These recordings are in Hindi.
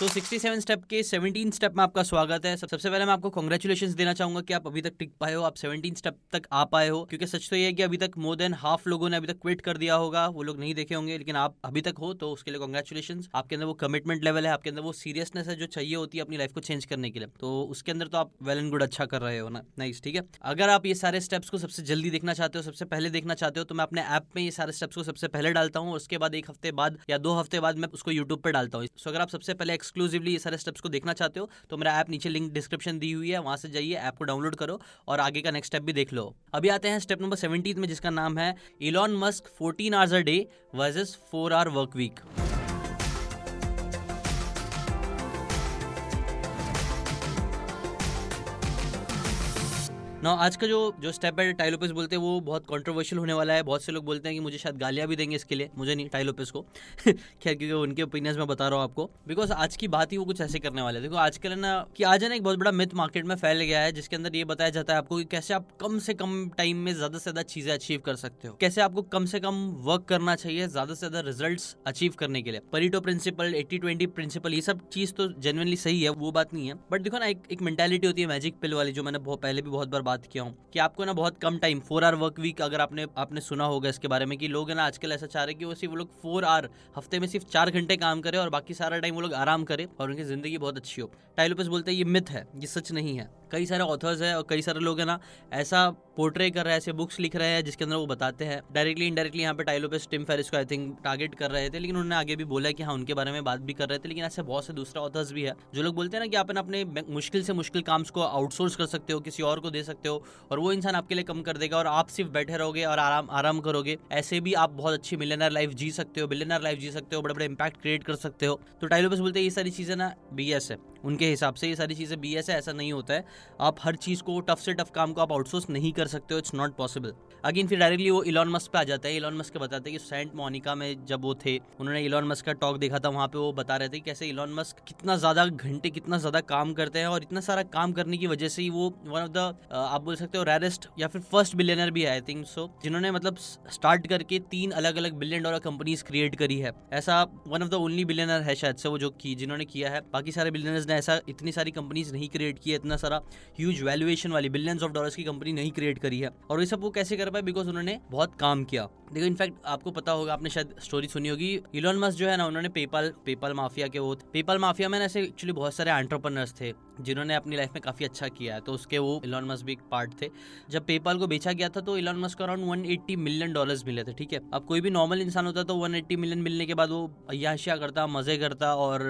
तो 67 स्टेप के 17 स्टेप में आपका स्वागत है। सबसे पहले मैं आपको कॉन्ग्रेचुलेशन देना चाहूँगा कि आप अभी तक टिक पाए हो, आप 17 स्टेप तक आ पाए हो। क्योंकि सच तो ये है कि अभी तक मोर देन हाफ़ लोगों ने अभी तक क्विट कर दिया होगा, वो लोग नहीं देखे होंगे, लेकिन आप अभी तक हो तो उसके लिए कॉन्ग्रेचुलेशन आपके अंदर वो कमिटमेंट लेवल है, आपके अंदर वो सीरियसनेस है जो चाहिए होती है अपनी लाइफ को चेंज करने के लिए। तो उसके अंदर तो आप वेल एंड गुड अच्छा कर रहे हो ना? नाइस ठीक है? अगर आप ये सारे स्टेप्स को सबसे जल्दी देखना चाहते हो, सबसे पहले देखना चाहते हो तो मैं अपने ऐप में ये सारे स्टेप्स को सबसे पहले डालता हूँ, उसके बाद एक हफ़्ते बाद या दो हफ़्ते बाद मैं उसको यूट्यूब पर डालता हूँ। अगर आप सबसे पहले एक्सक्लूसिवली ये सारे स्टेप्स को देखना चाहते हो तो मेरा ऐप नीचे लिंक डिस्क्रिप्शन दी हुई है, वहाँ से जाइए ऐप को डाउनलोड करो और आगे का नेक्स्ट स्टेप भी देख लो। अभी आते हैं स्टेप नंबर सेवेंटीन में जिसका नाम है Elon Musk fourteen hours a day versus four hour work week ना आज का जो जो स्टेप है टाइलोपिस बोलते हैं वो बहुत कॉन्ट्रोवर्शियल होने वाला है। बहुत से लोग बोलते हैं कि मुझे शायद गालियाँ भी देंगे इसके लिए। मुझे नहीं टाइलोपिस को। खैर क्योंकि उनके ओपिनियंस में बता रहा हूँ आपको। बिकॉज़ आज की बात ही वो कुछ ऐसे करने वाले देखो आजकल ना कि आज है ना एक बहुत बड़ा मिथ मार्केट में फैल गया है जिसके अंदर ये बताया जाता है आपको कि कैसे आप कम से कम टाइम में ज़्यादा से ज़्यादा चीज़ें अचीव कर सकते हो। कैसे आपको कम से कम वर्क करना चाहिए ज़्यादा से ज़्यादा रिज़ल्ट अचीव करने के लिए। Pareto principle eighty twenty principle ये सब चीज़ तो जेनवनली सही है वो बात नहीं है। बट देखो ना एक, एक मेंटेलिटी होती है मैजिक पिल वाली जो मैंने पहले भी बहुत बार बात किया हूँ कि आपको ना बहुत कम time four hour work week अगर आपने आपने सुना होगा इसके बारे में कि लोग है ना आजकल ऐसा चाह रहे कि वो सिर्फ़ लोग फोर आवर हफ़्ते में सिर्फ़ चार घंटे काम करे और बाकी सारा टाइम वो लोग आराम करे और उनकी ज़िंदगी बहुत अच्छी हो। टाइलोपस बोलते हैं, ये मिथ है, ये सच नहीं है। कई सारे ऑथर्स है और कई सारे लोग हैं ना, ऐसा पोर्ट्रे कर रहे हैं, ऐसे बुक्स लिख रहे हैं जिसके अंदर वो बताते हैं। डायरेक्टली इनडायरेक्टली यहाँ पे टाइलोपस टिम फेरिस को आई थिंक टारगेट कर रहे थे, लेकिन उन्होंने आगे भी बोला कि हाँ उनके बारे में बात भी कर रहे थे, लेकिन ऐसे बहुत से दूसरे ऑथर्स भी है जो लोग बोलते हैं ना कि आप अपने मुश्किल से मुश्किल काम को आउटसोर्स कर सकते हो, किसी और को दे सकते हो और वो इंसान आपके लिए कम कर देगा और आप सिर्फ़ बैठे रहोगे और आराम आराम करोगे। ऐसे भी आप बहुत अच्छी मिलेनर लाइफ जी सकते हो बिलियनर लाइफ जी सकते हो बड़े बड़े इंपैक्ट क्रिएट कर सकते हो। तो टाइलोपस बोलते हैं, ये सारी चीज़ें ना बी एस है। उनके हिसाब से ये सारी चीज़ें बी एस है, ऐसा नहीं होता है। आप हर चीज़ को टफ से टफ काम को आप आउटसोर्स नहीं कर सकते हो इट्स नॉट पॉसिबल अगेन फिर डायरेक्टली वो इलॉन मस्क पे आ जाता है। इलॉन मस्क के बताते हैं कि सेंट मोनिका में जब वो थे, उन्होंने इलॉन मस्क का टॉक देखा था, वहाँ पे वो बता रहे थे कैसे इलॉन मस्क कितना ज़्यादा घंटे, कितना ज़्यादा काम करते हैं और इतना सारा काम करने की वजह से ही वो वन ऑफ़ द आप बोल सकते हो रेरेस्ट या फिर फ़र्स्ट बिलियनर भी है आई थिंक सो जिन्होंने मतलब स्टार्ट करके तीन अलग अलग बिलियन डॉलर कंपनीज़ क्रिएट करी है। ऐसा one of the only billionaire है शायद से वो जो की, जिन्होंने किया है। बाकी सारे बिलियनर्स ने ऐसा इतनी सारी कंपनीज़ नहीं क्रिएट की है, इतना सारा ह्यूज वैल्यूएशन वाली बिलियंस ऑफ़ डॉलर्स की कंपनी नहीं क्रिएट करी है। और ये सब वो कैसे कर पाए? बिकॉज़ उन्होंने बहुत काम किया। देखो इनफैक्ट आपको पता होगा, आपने शायद स्टोरी सुनी होगी इलॉन मस्क जो है ना, उन्होंने पेपाल पेपाल माफिया के वो पेपाल माफिया में ऐसे एक्चुअली बहुत सारे एंटरप्रेनर्स थे, जिन्होंने अपनी लाइफ में काफ़ी अच्छा किया है। तो उसके वो इलॉन मस्क भी एक पार्ट थे। जब पेपाल को बेचा गया था तो Elon Musk around 180 million dollars मिले थे, ठीक है? अब कोई भी नॉर्मल इंसान होता तो 180 मिलियन मिलने के बाद वो अयाशिया करता, मज़े करता और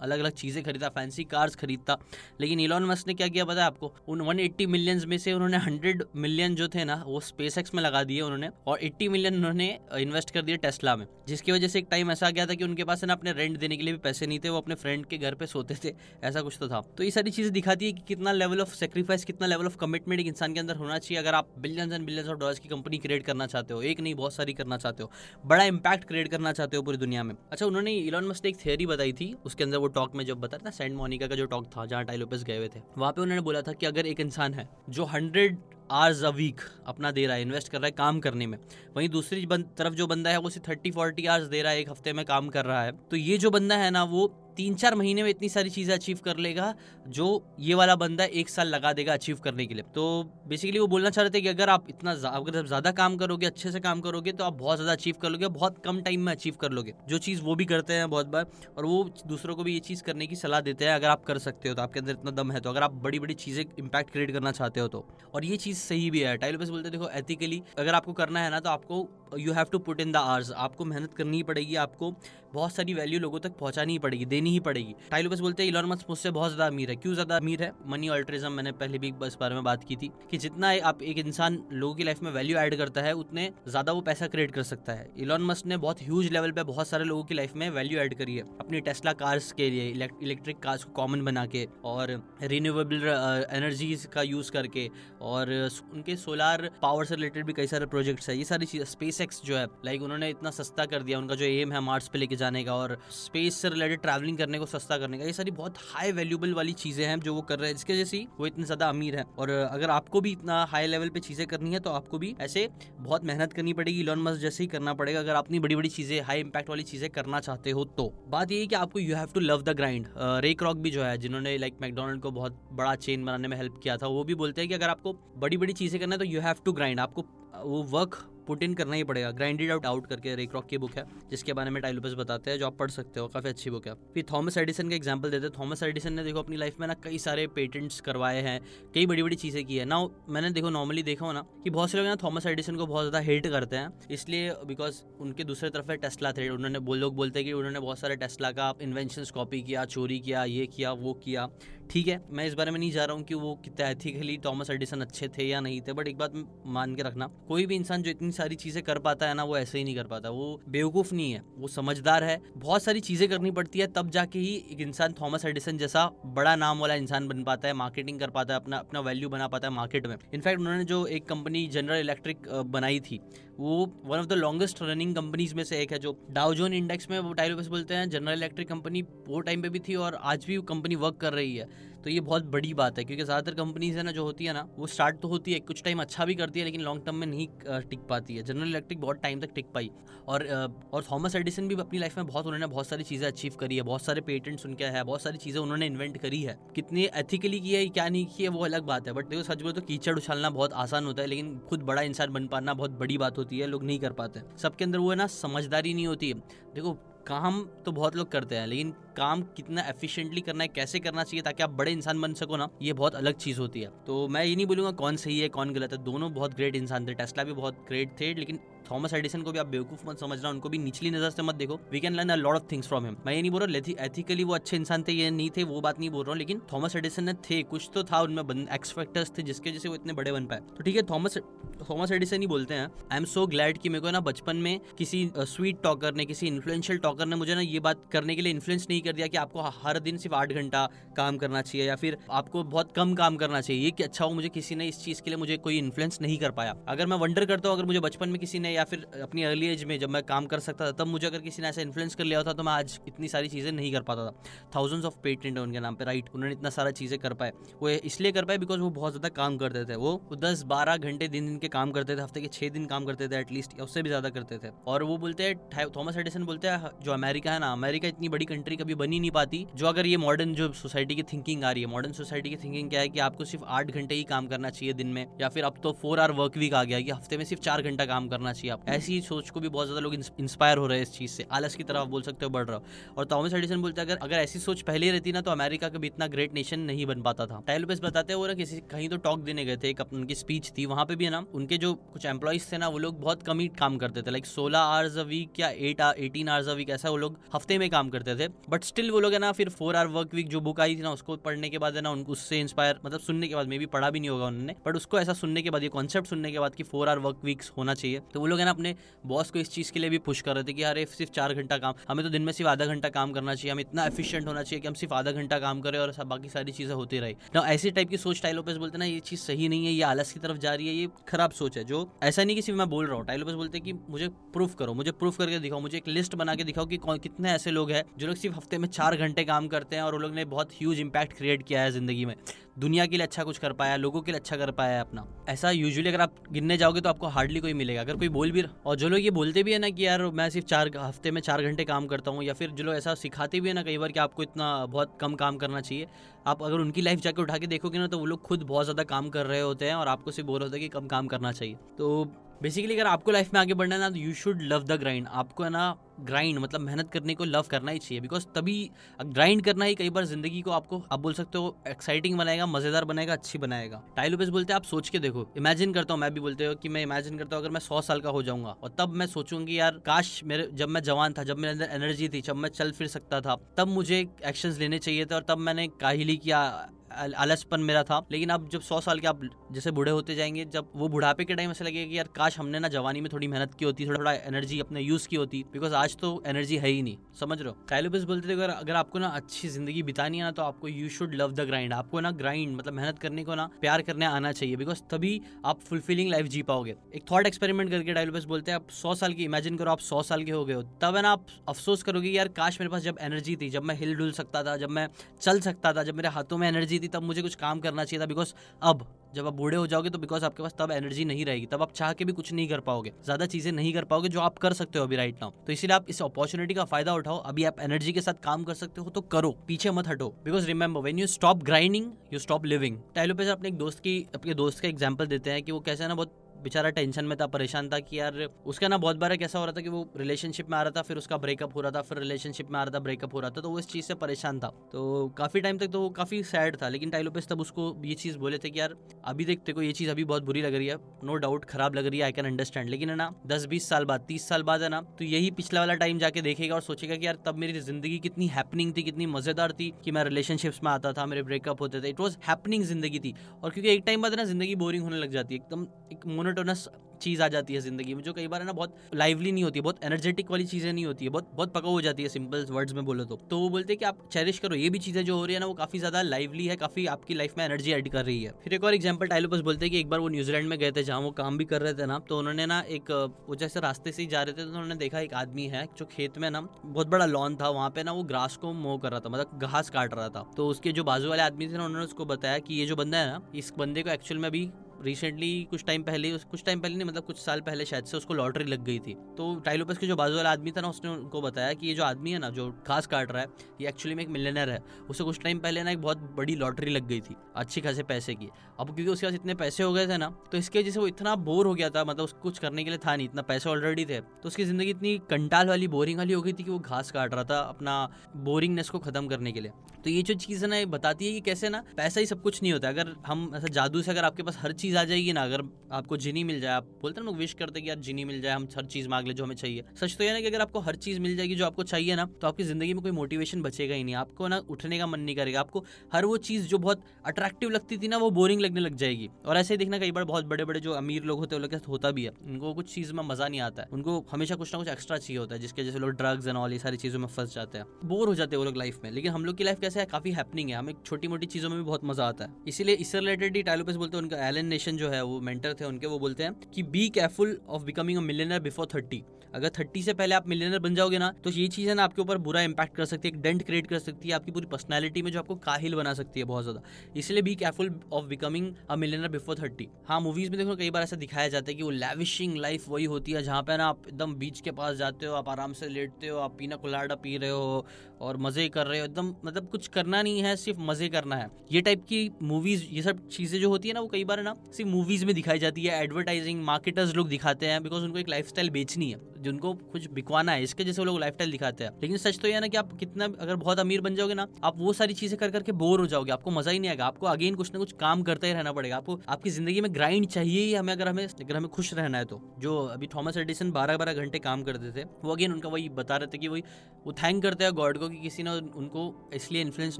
अलग अलग चीज़ें खरीदा फैंसी कार्स खरीदता लेकिन इलॉन मस्क ने क्या किया पता है आपको? उन 180 मिलियंस में से उन्होंने 100 मिलियन जो थे ना, वो स्पेस में लगा दिए उन्होंने और 80 मिलियन उन्होंने इन्वेस्ट कर दिया टेस्ला में। जिसकी वजह से एक टाइम ऐसा आ गया था कि उनके पास ना अपने रेंट देने के लिए भी पैसे नहीं थे, वो अपने फ्रेंड के घर पे सोते थे, ऐसा कुछ तो था। तो ये सारी चीज़ें दिखाती है कि कितना लेवल ऑफ़ सेक्रीफाइस कितना लेवल ऑफ़ कमिटमेंट एक इंसान के अंदर होना चाहिए अगर आप billions and billions of dollars की कंपनी क्रिएट करना चाहते हो। एक नहीं, बहुत सारी करना चाहते हो। बड़ा इंपैक्ट क्रिएट करना चाहते हो पूरी दुनिया में। अच्छा उन्होंने इलॉन मस्क ने एक थियरी बताई थी, उसके अंदर वो टॉक में जब बताया था सेंट मोनिका का जो टॉक था, जहाँ टाइलोपिस गए हुए थे, वहाँ पे उन्होंने बोला था कि अगर एक इंसान है जो हंड्रेड आर्स अ वीक अपना दे रहा है इन्वेस्ट कर रहा है काम करने में, वहीं दूसरी तरफ़ जो बंदा है, वो सिर्फ़ थर्टी फोर्टी आवर्स दे रहा है, एक हफ़्ते में काम कर रहा है तो ये जो बंदा है ना, वो तीन चार महीने में इतनी सारी चीज़ें अचीव कर लेगा, जो ये वाला बंदा एक साल लगा देगा अचीव करने के लिए। तो बेसिकली वो बोलना चाह रहे थे कि अगर आप इतना अगर आप ज़्यादा काम करोगे, अच्छे से काम करोगे तो आप बहुत ज़्यादा अचीव कर लोगे बहुत कम टाइम में अचीव कर लोगे। जो चीज़ वो भी करते हैं बहुत बार, और वो दूसरों को भी ये चीज़ करने की सलाह देते हैं, अगर आप कर सकते हो तो आपके अंदर इतना दम है तो। अगर आप बड़ी बड़ी चीज़ें इंपैक्ट क्रिएट करना चाहते हो तो। और ये चीज़ सही भी है। टाइलोपस बोलते देखो एथिकली अगर आपको करना है ना तो आपको you have to put in the hours आपको मेहनत करनी ही पड़ेगी, आपको बहुत सारी वैल्यू लोगों तक पहुंचानी ही पड़ेगी, देनी ही पड़ेगी। टाइलोपस बोलते हैं इलॉन मस्क मुझसे बहुत ज़्यादा अमीर है। क्यों ज़्यादा अमीर है? मनी ऑल्ट्रिज्म मैंने पहले भी इस बारे में बात की थी कि जितना आप एक इंसान लोगों की लाइफ में वैल्यू ऐड करता है, उतने ज़्यादा वो पैसा क्रिएट कर सकता है। इलॉन मस्क ने बहुत ह्यूज लेवल पे बहुत सारे लोगों की लाइफ में वैल्यू ऐड करी है। अपनी टेस्ला कार्स के लिए इलेक्ट्रिक कार्स को कॉमन बना के और रिन्यूएबल एनर्जीज का यूज़ करके और उनके सोलार पावर से रिलेटेड भी कई सारे प्रोजेक्ट्स है। ये सारी चीज़ स्पेस जो है लाइक उन्होंने इतना सस्ता कर दिया, उनका जो एम है मार्स पे लेके जाने का और स्पेस से रिलेटेड ट्रैवलिंग करने को सस्ता करने का, ये सारी बहुत हाई वैल्यूबल वाली चीज़ें हैं जो वो कर रहे हैं, जिसकी वजह से वो इतने ज़्यादा अमीर है। और अगर आपको भी इतना हाई लेवल पे चीज़ें करनी है तो आपको भी ऐसे बहुत मेहनत करनी पड़ेगी लॉन मस जैसे ही करना पड़ेगा, अगर अपनी बड़ी बड़ी चीज़ें हाई इंपैक्ट वाली चीज़ें करना चाहते हो तो। बात ये है कि आपको you have to love the grind rake rock भी जो है, जिन्होंने लाइक मैकडोनल्ड को बहुत बड़ा चेन बनाने में हेल्प किया था, वो भी बोलते हैं कि अगर आपको बड़ी बड़ी चीज़ें करना है तो यू हैव टू ग्राइंड आपको, वो वर्क पुट इन करना ही पड़ेगा। ग्राइंडेड आउट आउट करके रेक रॉक की बुक है, जिसके बारे में टाइलोपस बताते हैं, जो आप पढ़ सकते हो। काफ़ी अच्छी बुक है। फिर थॉमस एडिसन का एग्ज़ाम्पल देते हैं। थॉमस एडिसन ने देखो अपनी लाइफ में ना कई सारे पेटेंट्स करवाए हैं, कई बड़ी बड़ी चीज़ें की है। ना मैंने देखो नॉर्मली देखा हो ना, कि बहुत से लोग ना थॉमस एडिसन को बहुत ज़्यादा हेट करते हैं। इसलिए बिकॉज़ उनके दूसरे तरफ़ है टेस्ला थे उन्होंने लोग बोलते हैं कि उन्होंने बहुत सारे टेस्ला का इन्वेंशन कॉपी किया, चोरी किया, ये किया, वो किया। ठीक है, मैं इस बारे में नहीं जा रहा हूँ कि वो कितने एथिकली थॉमस एडिसन अच्छे थे या नहीं थे बट एक बात मान के रखना, कोई भी इंसान जो इतनी सारी चीज़ें कर पाता है ना, वो ऐसे ही नहीं कर पाता, वो बेवकूफ़ नहीं है, वो समझदार है, बहुत सारी चीज़ें करनी पड़ती है, तब जाके ही एक इंसान थॉमस एडिसन जैसा बड़ा नाम वाला इंसान बन पाता है मार्केटिंग कर पाता है, अपना अपना वैल्यू बना पाता है मार्केट में। इनफैक्ट उन्होंने जो एक कंपनी जनरल इलेक्ट्रिक बनाई थी, वो one of the longest running companies में से एक है, जो डाउजोन इंडेक्स में वो टाइलोपस बोलते हैं जनरल इलेक्ट्रिक कंपनी वो टाइम पे भी थी और आज भी वो कंपनी वर्क कर रही है। तो ये बहुत बड़ी बात है, क्योंकि ज़्यादातर कंपनीज़ है ना, जो होती है ना, वो स्टार्ट तो होती है, कुछ टाइम अच्छा भी करती है, लेकिन लॉन्ग टर्म में नहीं टिक पाती है। जनरल इलेक्ट्रिक बहुत टाइम तक टिक पाई। और और थॉमस एडिसन भी अपनी लाइफ में बहुत, उन्होंने बहुत सारी चीज़ें अचीव करी है, बहुत सारे पेटेंट्स उनके है, बहुत सारी चीज़ें उन्होंने इन्वेंट करी है। कितनी एथिकली की है, क्या नहीं की है, वो अलग बात है बट देखो, सच बोलो तो कीचड़ उछालना बहुत आसान होता है, लेकिन खुद बड़ा इंसान बन पाना बहुत बड़ी बात होती है, लोग नहीं कर पाते। सबके अंदर वो है ना, समझदारी नहीं होती। है देखो काम तो बहुत लोग करते हैं, लेकिन काम कितना एफिशिएंटली करना है, कैसे करना चाहिए ताकि आप बड़े इंसान बन सको ना, ये बहुत अलग चीज़ होती है। तो मैं ये नहीं बोलूँगा कौन सही है, कौन गलत है, दोनों बहुत ग्रेट इंसान थे टेस्ला भी बहुत ग्रेट थे, लेकिन थॉमस एडिसन को भी आप बेवकूफ़ मत समझना, उनको भी निचली नज़र से मत देखो। We can learn a lot of things from him मैं ये नहीं बोल रहा एथिकली वो अच्छे इंसान थे, ये नहीं थे, वो बात नहीं बोल रहा हूँ, लेकिन थॉमस एडिसन ने थे, कुछ तो था उनमें एक्स फैक्टर्स थे, जिसके जैसे वो इतने बड़े बन पाए। तो ठीक है, थॉमस थॉमस एडिसन ही बोलते हैं। आई एम सो ग्लैड कि मेरे को ना, बचपन में किसी स्वीट टॉकर ने, किसी इन्फ्लुएंशियल टॉकर ने मुझे ना ये बात करने के लिए इन्फ्लुएंस नहीं कर दिया कि आपको हर दिन सिर्फ़ आठ घंटा काम करना चाहिए, या फिर आपको बहुत कम काम करना चाहिए। ये कि अच्छा हो मुझे किसी ने इस चीज़ के लिए मुझे कोई इन्फ्लुएंस नहीं कर पाया। अगर मैं वंडर करता हूँ, अगर मुझे बचपन में किसी ने या फिर अपनी अर्ली एज में जब मैं काम कर सकता था, तब मुझे अगर किसी ने ऐसा इन्फ्लुएंस कर लिया होता तो मैं आज इतनी सारी चीज़ें नहीं कर पाता था। थाउजेंड्स ऑफ़ पेटेंट है उनके नाम पर राइट उन्होंने इतना सारा चीज़ें कर पाए। वो इसलिए कर पाए बिकॉज़ वो बहुत ज़्यादा काम करते थे। वो दस बारह घंटे दिन दिन के काम करते थे, हफ़्ते के छः दिन काम करते थे एटलीस्ट या उससे भी ज़्यादा करते थे। और वो बोलते हैं थॉमस एडिसन बोलते हैं जो अमेरिका है ना, अमेरिका इतनी बड़ी कंट्री कभी बनी नहीं पाती, जो अगर ये मॉडर्न जो सोसाइटी की थिंकिंग आ रही है मॉडर्न सोसाइटी की थिंकिंग क्या है कि आपको सिर्फ़ आठ घंटे ही काम करना चाहिए दिन में, या फिर अब तो फोर आवर वर्क वीक आ गया कि हफ़्ते में सिर्फ़ चार घंटा काम करना चाहिए आप ऐसी सोच को भी बहुत ज़्यादा लोग इंस्पायर हो रहे हैं इस चीज़ से। आलस की तरफ़ बोल सकते हो, बढ़ रहा और थॉमस एडिसन बोलते हैं, अगर अगर ऐसी सोच पहले ही रहती ना तो अमेरिका कभी इतना ग्रेट नेशन नहीं बन पाता था। टाइलोपेस बताते हैं, वो ना किसी कहीं तो टॉक देने गए थे, एक उनकी स्पीच थी। वहाँ पे भी ना, उनके जो कुछ एम्प्लॉइज थे ना, वो लोग बहुत कम ही काम करते थे। लाइक सोलह आवर्स अ वीक या eight eighteen hours a week ऐसा वो लोग हफ़्ते में काम करते थे। बट स्टिल वो लोग है ना, फिर फोर आवर वर्क वीक जो बुक आई थी ना, उसको पढ़ने के बाद है ना उससे इंस्पायर मतलब सुनने के बाद मे भी पढ़ा भी नहीं होगा उन्होंने। बट उसको ऐसा सुनने के बाद, ये कॉन्सेप्ट सुनने के बाद कि फोर आवर वर्क वीक्स होना चाहिए तो वो लोग है ना अपने बॉस को इस चीज़ के लिए भी पुश कर रहे थे कि अरे सिर्फ़ चार घंटा काम, हमें तो दिन में सिर्फ़ आधा घंटा काम करना चाहिए, हम इतना एफिशिएंट होना चाहिए कि हम सिर्फ़ आधा घंटा काम करें और बाकी सारी चीज़ें होती रही। ना ऐसी टाइप की सोच टाइलोपेस बोलते ना, ये चीज़ सही नहीं है, ये आलस की तरफ़ जा रही है, ये खराब सोच है, जो ऐसा नहीं कि सिर्फ़ मैं बोल रहा हूँ। टाइलोपेस बोलते कि मुझे प्रूफ करो, मुझे प्रूफ करके दिखाओ, मुझे एक लिस्ट बना के दिखाओ कि कितने ऐसे लोग हैं जो लोग सिर्फ़ हफ़्ते में चार घंटे काम करते हैं और वो लोग ने बहुत ह्यूज इंपैक्ट क्रिएट किया है ज़िंदगी में। दुनिया के लिए अच्छा कुछ कर पाया, लोगों के लिए अच्छा कर पाया है अपना। ऐसा यूजुअली अगर आप गिनने जाओगे तो आपको हार्डली कोई मिलेगा। अगर कोई बोल भी और जो लोग ये बोलते भी है ना कि यार मैं सिर्फ़ चार हफ़्ते में चार घंटे काम करता हूँ, या फिर जो लोग ऐसा सिखाते भी है ना कई बार कि आपको इतना बहुत कम काम करना चाहिए, आप अगर उनकी लाइफ जाकर उठा के देखोगे ना तो वो लोग खुद बहुत ज़्यादा काम कर रहे होते हैं और आपको सिर्फ़ बोल रहे होते हैं कि कम काम करना चाहिए। तो बेसिकली अगर आपको लाइफ में आगे बढ़ना है ना तो you should love the grind आपको है ना ग्राइंड मतलब मेहनत करने को लव करना ही चाहिए। बिकॉज़ तभी ग्राइंड करना ही कई बार ज़िंदगी को आपको, आप बोल सकते हो एक्साइटिंग बनाएगा, मज़ेदार बनाएगा, अच्छी बनाएगा। टाइलोपेस बोलते हैं, आप सोच के देखो। इमेजिन करता हूँ, मैं भी बोलते हो कि मैं इमेजिन करता हूँ, अगर मैं सौ साल का हो जाऊँगा। और तब मैं सोचूँगी यार, काश मेरे, जब मैं जवान था, जब मेरे अंदर एनर्जी थी, जब मैं चल फिर सकता था, तब मुझे एक्शन लेने चाहिए थे और तब मैंने काहिली किया आलसपन मेरा था। लेकिन अब जब सौ साल के आप, जैसे बूढ़े होते जाएँगे, जब वो बुढ़ापे के टाइम ऐसा लगेगा कि यार, काश हमने ना जवानी में थोड़ी मेहनत की होती थोड़ा थोड़ा एनर्जी अपने यूज़ की होती। बिकॉज़ आज आज तो एनर्जी है ही नहीं, समझ रहे हो? टाइलोपस बोलते थे, अगर अगर आपको ना अच्छी ज़िंदगी बितानी है ना तो आपको you should love the grind आपको ना ग्राइंड मतलब मेहनत करने को ना प्यार करने आना चाहिए बिकॉज़ तभी आप फुलफिलिंग लाइफ जी पाओगे। एक थॉट एक्सपेरिमेंट करके टाइलोपस बोलते हैं, आप सौ साल की इमेजिन करो आप सौ साल के हो गए हो। तब है ना आप अफसोस करोगे यार, काश मेरे पास जब एनर्जी थी, जब मैं हिल डुल सकता था, जब मैं चल सकता था, जब मेरे हाथों में एनर्जी थी, तब मुझे कुछ काम करना चाहिए था बिकॉज़ अब जब आप बूढ़े हो जाओगे तो बिकॉज़ आपके पास तब एनर्जी नहीं रहेगी, तब आप चाह के भी कुछ नहीं कर पाओगे। ज़्यादा चीज़ें नहीं कर पाओगे जो आप कर सकते हो अभी राइट नाउ तो इसलिए आप इस अपॉर्चुनिटी का फ़ायदा उठाओ। अभी आप एनर्जी के साथ काम कर सकते हो तो करो, पीछे मत हटो। Because remember when you stop grinding you stop living Tai Lopez अपने एक दोस्त की, अपने दोस्त का एग्ज़ाम्पल देते हैं कि वो कैसे ना, बहुत बेचारा टेंशन में था, परेशान था कि यार, उसका ना बहुत बार कैसा हो रहा था कि वो रिलेशनशिप में आ रहा था, फिर उसका ब्रेकअप हो रहा था, फिर रिलेशनशिप में आ रहा था ब्रेकअप हो रहा था तो वो इस चीज़ से परेशान था। तो काफ़ी टाइम तक तो वो काफ़ी सैड था, लेकिन टाइलोपेस तब उसको ये चीज़ बोले थे कि यार, अभी देखते को ये चीज़ अभी बहुत बुरी लग रही है नो डाउट खराब लग रही है आई कैन अंडरस्टैंड लेकिन है ना, दस बीस साल बाद, तीस साल बाद है ना तो यही पिछला वाला टाइम जाके देखेगा और सोचेगा कि यार, तब मेरी ज़िंदगी कितनी हैपनिंग थी, कितनी मज़ेदार थी कि मैं रिलेशनशिप्स में आता था, मेरे ब्रेकअप होते थे। इट वॉज़ हैपनिंग ज़िंदगी थी, और क्योंकि एक टाइम बाद ना, ज़िंदगी बोरिंग होने लग जाती है, एकदम एक मोनोटोनस चीज़ आ जाती है ज़िंदगी में, जो कई बार है ना बहुत लाइवली नहीं होती है बहुत एनर्जेटिक वाली चीज़ें नहीं होती है बहुत बहुत पका हो जाती है सिंपल वर्ड्स में बोलो तो। तो वो बोलते हैं कि आप चेरिश करो, ये भी चीज़ें जो हो रही है ना, वो काफ़ी ज़्यादा लाइवली है, काफ़ी आपकी लाइफ में एनर्जी एड कर रही है। फिर एक और एग्ज़ाम्पल टाइलोपस बोलते हैं कि एक बार वो न्यूजीलैंड में गए थे, जहाँ वो काम भी कर रहे थे ना तो उन्होंने ना एक, वो जैसे रास्ते से ही जा रहे थे तो उन्होंने देखा एक आदमी है जो खेत में ना, बहुत बड़ा लॉन था, वहाँ पे ना वो ग्रास को मोह कर रहा था मतलब घास काट रहा था। तो उसके जो बाजू वाले आदमी थे ना, उन्होंने उसको बताया कि ये जो बंदा है ना, इस बंदे को एक्चुअल में अभी रिसेंटली कुछ टाइम पहले, कुछ टाइम पहले नहीं मतलब कुछ साल पहले शायद से उसको लॉटरी लग गई थी। तो टाइलोपस के जो बाजू वाला आदमी था ना, उसने उनको बताया कि ये जो आदमी है ना, जो घास काट रहा है, ये एक्चुअली में एक मिलेनर है। उसे कुछ टाइम पहले ना एक बहुत बड़ी लॉटरी लग गई थी, अच्छी खासे पैसे की। अब क्योंकि उसके पास इतने पैसे हो गए थे ना तो इसके वजह से वो इतना बोर हो गया था मतलब उसको कुछ करने के लिए था नहीं, इतना पैसे ऑलरेडी थे। तो उसकी ज़िंदगी इतनी कंटाल वाली बोरिंग वाली हो गई थी कि वो घास काट रहा था अपना बोरिंगनेस को खत्म करने के लिए। तो ये जो चीज़ है ना बताती है कि कैसे ना, पैसा ही सब कुछ नहीं होता। अगर हम, ऐसा जादू से अगर आपके पास हर चीज़ आ जाएगी ना, अगर आपको जिनी मिल जाए, आप बोलते हैं लोग विश करते कि यार जिनी मिल जाए, हम हर चीज़ मांग ले जो हमें चाहिए। सच तो ये ना कि अगर आपको हर चीज़ मिल जाएगी जो आपको चाहिए ना तो आपकी ज़िंदगी में कोई मोटिवेशन बचेगा ही नहीं। आपको ना उठने का मन नहीं करेगा। आपको हर वो चीज़ जो बहुत अट्रैक्टिव लगती थी ना, वो बोरिंग लगने लग जाएगी। और ऐसे ही देखना, कई बार बहुत बड़े बड़े जो अमीर लोग होते हैं होता भी है। उनको कुछ चीज़ में मज़ा नहीं आता है। उनको हमेशा कुछ ना कुछ एक्स्ट्रा चाहिए होता है, जिसके जैसे लोग ड्रग्स एंड ऑल ये सारी चीज़ों में फंस जाते हैं। बोर हो जाते हैं वो लोग लाइफ में। लेकिन हम लोग की लाइफ कैसे है, काफ़ी हैपनिंग है। हमें छोटी मोटी चीज़ों में भी बहुत मज़ा आता है। इसीलिए इससे रिलेटेड ही टाइलोपस बोलते हैं, उनका एलन नेशन जो है, वो मेंटर थे उनके, वो बोलते हैं कि be careful of becoming a millionaire before thirty अगर थर्टी से पहले आप मिलियनर बन जाओगे ना तो ये चीज़ है ना आपके ऊपर बुरा इंपैक्ट कर सकती है, एक डेंट क्रिएट कर सकती है, आपकी पूरी पर्सनैलिटी में जो आपको काहिल बना सकती है बहुत ज़्यादा। इसलिए be careful of becoming a millionaire before thirty हाँ मूवीज़ में देखो कई बार ऐसा दिखाया जाता है कि वो लेविशिंग लाइफ वही होती है, जहाँ पे ना आप एकदम बीच के पास जाते हो, आप आराम से लेटते हो, आप पीना कुलाडा पी रहे हो, और मज़े कर रहे हो, एकदम मतलब कुछ करना नहीं है, सिर्फ़ मज़े करना है। ये टाइप की मूवीज़ ये सब चीज़ें जो होती है ना, वो कई बार ना सिर्फ़ मूवीज़ में दिखाई जाती है एडवर्टाइजिंग मार्केटर्स लोग दिखाते हैं बिकॉज़ उनको एक लाइफ बेचनी है। जिनको कुछ बिकवाना है, इसके जैसे वो लोग लाइफ दिखाते हैं। लेकिन सच तो यह ना कि आप कितना अगर बहुत अमीर बन जाओगे ना, आप वो सारी चीज़ें कर, करके बोर हो जाओगे। आपको मज़ा ही नहीं आएगा। आपको अगेन कुछ ना कुछ काम करते ही रहना पड़ेगा। आपको, आपकी ज़िंदगी में ग्राइंड चाहिए ही हमें, अगर हमें अगर हमें खुश रहना है तो। जो अभी थॉमस एडिसन बारह बारह घंटे काम करते थे, वो अगेन उनका वही बता रहे थे कि वही, वो थैंक करते हैं गॉड को कि किसी ने उनको इसलिए इन्फ्लुएंस